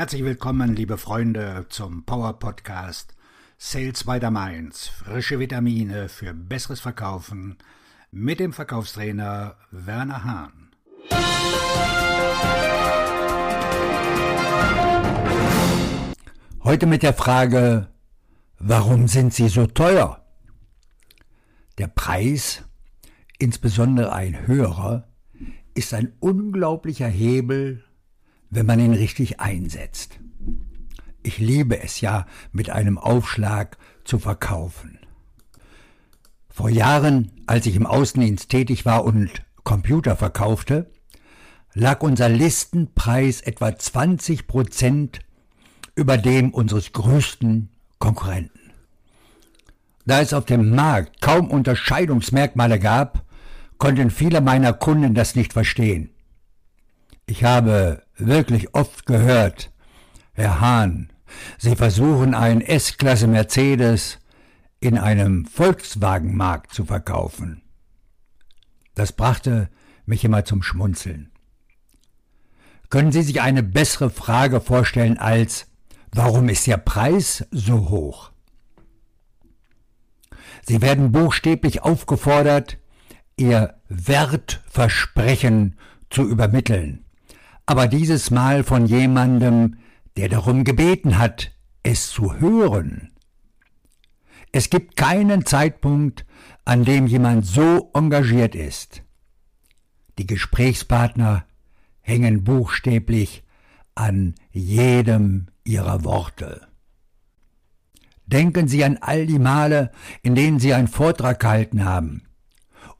Herzlich willkommen, liebe Freunde, zum Power Podcast Sales by the Mainz. Frische Vitamine für besseres Verkaufen mit dem Verkaufstrainer Werner Hahn. Heute mit der Frage, warum sind sie so teuer? Der Preis, insbesondere ein höherer, ist ein unglaublicher Hebel, wenn man ihn richtig einsetzt. Ich liebe es ja, mit einem Aufschlag zu verkaufen. Vor Jahren, als ich im Außendienst tätig war und Computer verkaufte, lag unser Listenpreis etwa 20 Prozent über dem unseres größten Konkurrenten. Da es auf dem Markt kaum Unterscheidungsmerkmale gab, konnten viele meiner Kunden das nicht verstehen. Ich habe wirklich oft gehört, Herr Hahn, Sie versuchen einen S-Klasse Mercedes in einem Volkswagenmarkt zu verkaufen. Das brachte mich immer zum Schmunzeln. Können Sie sich eine bessere Frage vorstellen als Warum ist Ihr Preis so hoch? Sie werden buchstäblich aufgefordert, ihr Wertversprechen zu übermitteln, aber dieses Mal von jemandem, der darum gebeten hat, es zu hören. Es gibt keinen Zeitpunkt, an dem jemand so engagiert ist. Die Gesprächspartner hängen buchstäblich an jedem ihrer Worte. Denken Sie an all die Male, in denen Sie einen Vortrag gehalten haben,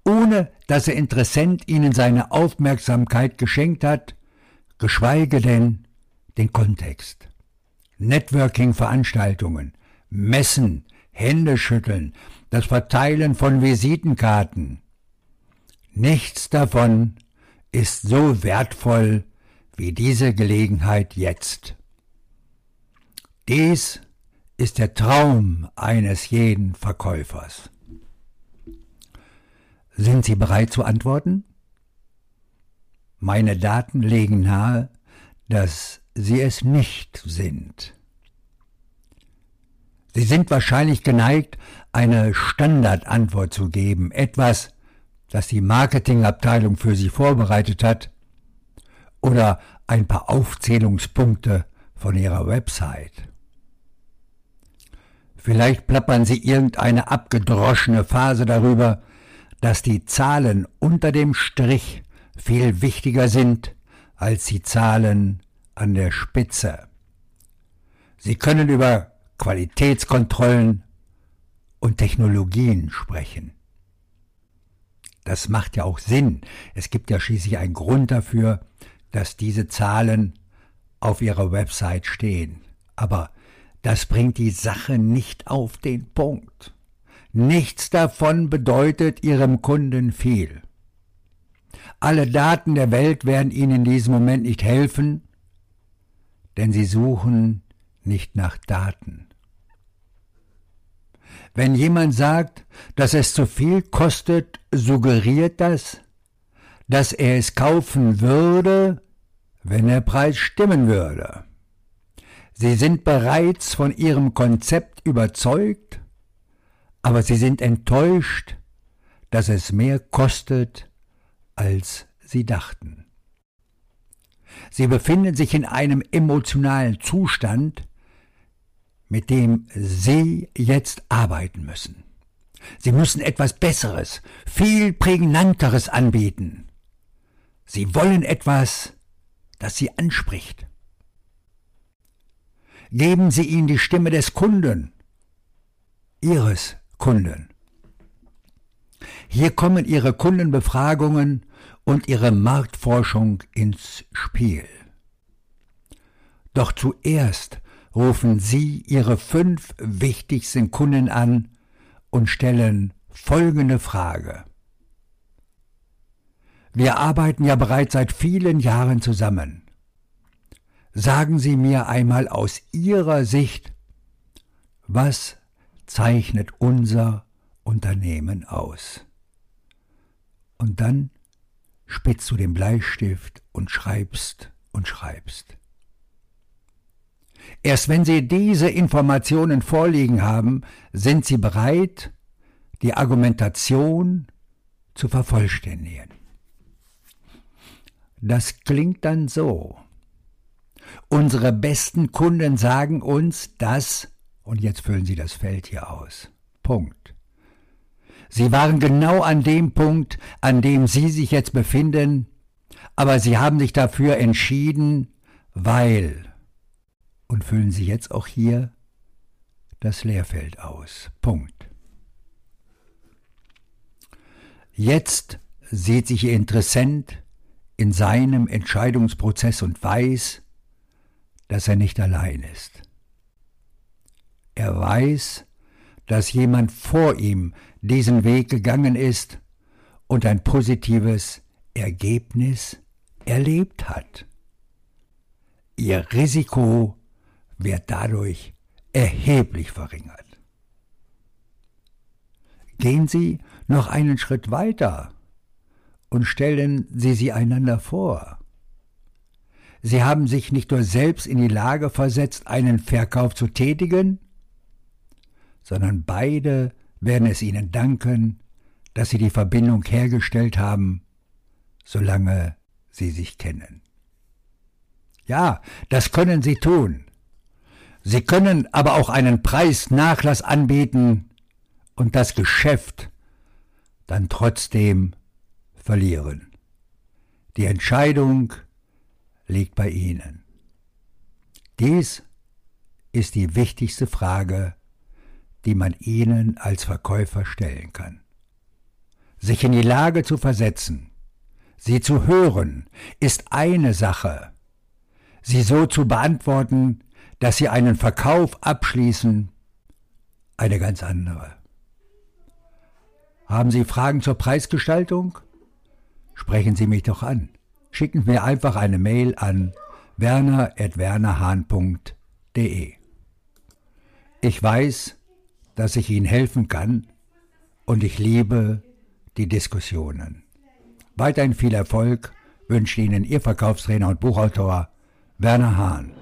ohne dass der Interessent Ihnen seine Aufmerksamkeit geschenkt hat, geschweige denn den Kontext. Networking-Veranstaltungen, Messen, Händeschütteln, das Verteilen von Visitenkarten. Nichts davon ist so wertvoll wie diese Gelegenheit jetzt. Dies ist der Traum eines jeden Verkäufers. Sind Sie bereit zu antworten? Meine Daten legen nahe, dass Sie es nicht sind. Sie sind wahrscheinlich geneigt, eine Standardantwort zu geben, etwas, das die Marketingabteilung für Sie vorbereitet hat, oder ein paar Aufzählungspunkte von Ihrer Website. Vielleicht plappern Sie irgendeine abgedroschene Phase darüber, dass die Zahlen unter dem Strich viel wichtiger sind als die Zahlen an der Spitze. Sie können über Qualitätskontrollen und Technologien sprechen. Das macht ja auch Sinn. Es gibt ja schließlich einen Grund dafür, dass diese Zahlen auf Ihrer Website stehen. Aber das bringt die Sache nicht auf den Punkt. Nichts davon bedeutet Ihrem Kunden viel. Alle Daten der Welt werden Ihnen in diesem Moment nicht helfen, denn Sie suchen nicht nach Daten. Wenn jemand sagt, dass es zu viel kostet, suggeriert das, dass er es kaufen würde, wenn der Preis stimmen würde. Sie sind bereits von ihrem Konzept überzeugt, aber sie sind enttäuscht, dass es mehr kostet, als sie dachten. Sie befinden sich in einem emotionalen Zustand, mit dem Sie jetzt arbeiten müssen. Sie müssen etwas Besseres, viel prägnanteres anbieten. Sie wollen etwas, das Sie anspricht. Geben Sie ihnen die Stimme des Kunden, Ihres Kunden. Hier kommen Ihre Kundenbefragungen und Ihre Marktforschung ins Spiel. Doch zuerst rufen Sie Ihre fünf wichtigsten Kunden an und stellen folgende Frage. Wir arbeiten ja bereits seit vielen Jahren zusammen. Sagen Sie mir einmal aus Ihrer Sicht, was zeichnet unser Unternehmen aus? Und dann spitzt du den Bleistift und schreibst und schreibst. Erst wenn Sie diese Informationen vorliegen haben, sind Sie bereit, die Argumentation zu vervollständigen. Das klingt dann so. Unsere besten Kunden sagen uns, dass, und jetzt füllen Sie das Feld hier aus. Punkt. Sie waren genau an dem Punkt, an dem Sie sich jetzt befinden, aber Sie haben sich dafür entschieden, weil. Und füllen Sie jetzt auch hier das Leerfeld aus. Punkt. Jetzt sieht sich Ihr Interessent in seinem Entscheidungsprozess und weiß, dass er nicht allein ist. Er weiß, dass jemand vor ihm diesen Weg gegangen ist und ein positives Ergebnis erlebt hat. Ihr Risiko wird dadurch erheblich verringert. Gehen Sie noch einen Schritt weiter und stellen Sie sie einander vor. Sie haben sich nicht nur selbst in die Lage versetzt, einen Verkauf zu tätigen, sondern beide werden es Ihnen danken, dass Sie die Verbindung hergestellt haben, solange Sie sich kennen. Ja, das können Sie tun. Sie können aber auch einen Preisnachlass anbieten und das Geschäft dann trotzdem verlieren. Die Entscheidung liegt bei Ihnen. Dies ist die wichtigste Frage, die man Ihnen als Verkäufer stellen kann. Sich in die Lage zu versetzen, sie zu hören, ist eine Sache. Sie so zu beantworten, dass Sie einen Verkauf abschließen, eine ganz andere. Haben Sie Fragen zur Preisgestaltung? Sprechen Sie mich doch an. Schicken Sie mir einfach eine Mail an werner.wernerhahn.de. Ich weiß, dass ich Ihnen helfen kann und ich liebe die Diskussionen. Weiterhin viel Erfolg wünscht Ihnen Ihr Verkaufstrainer und Buchautor Werner Hahn.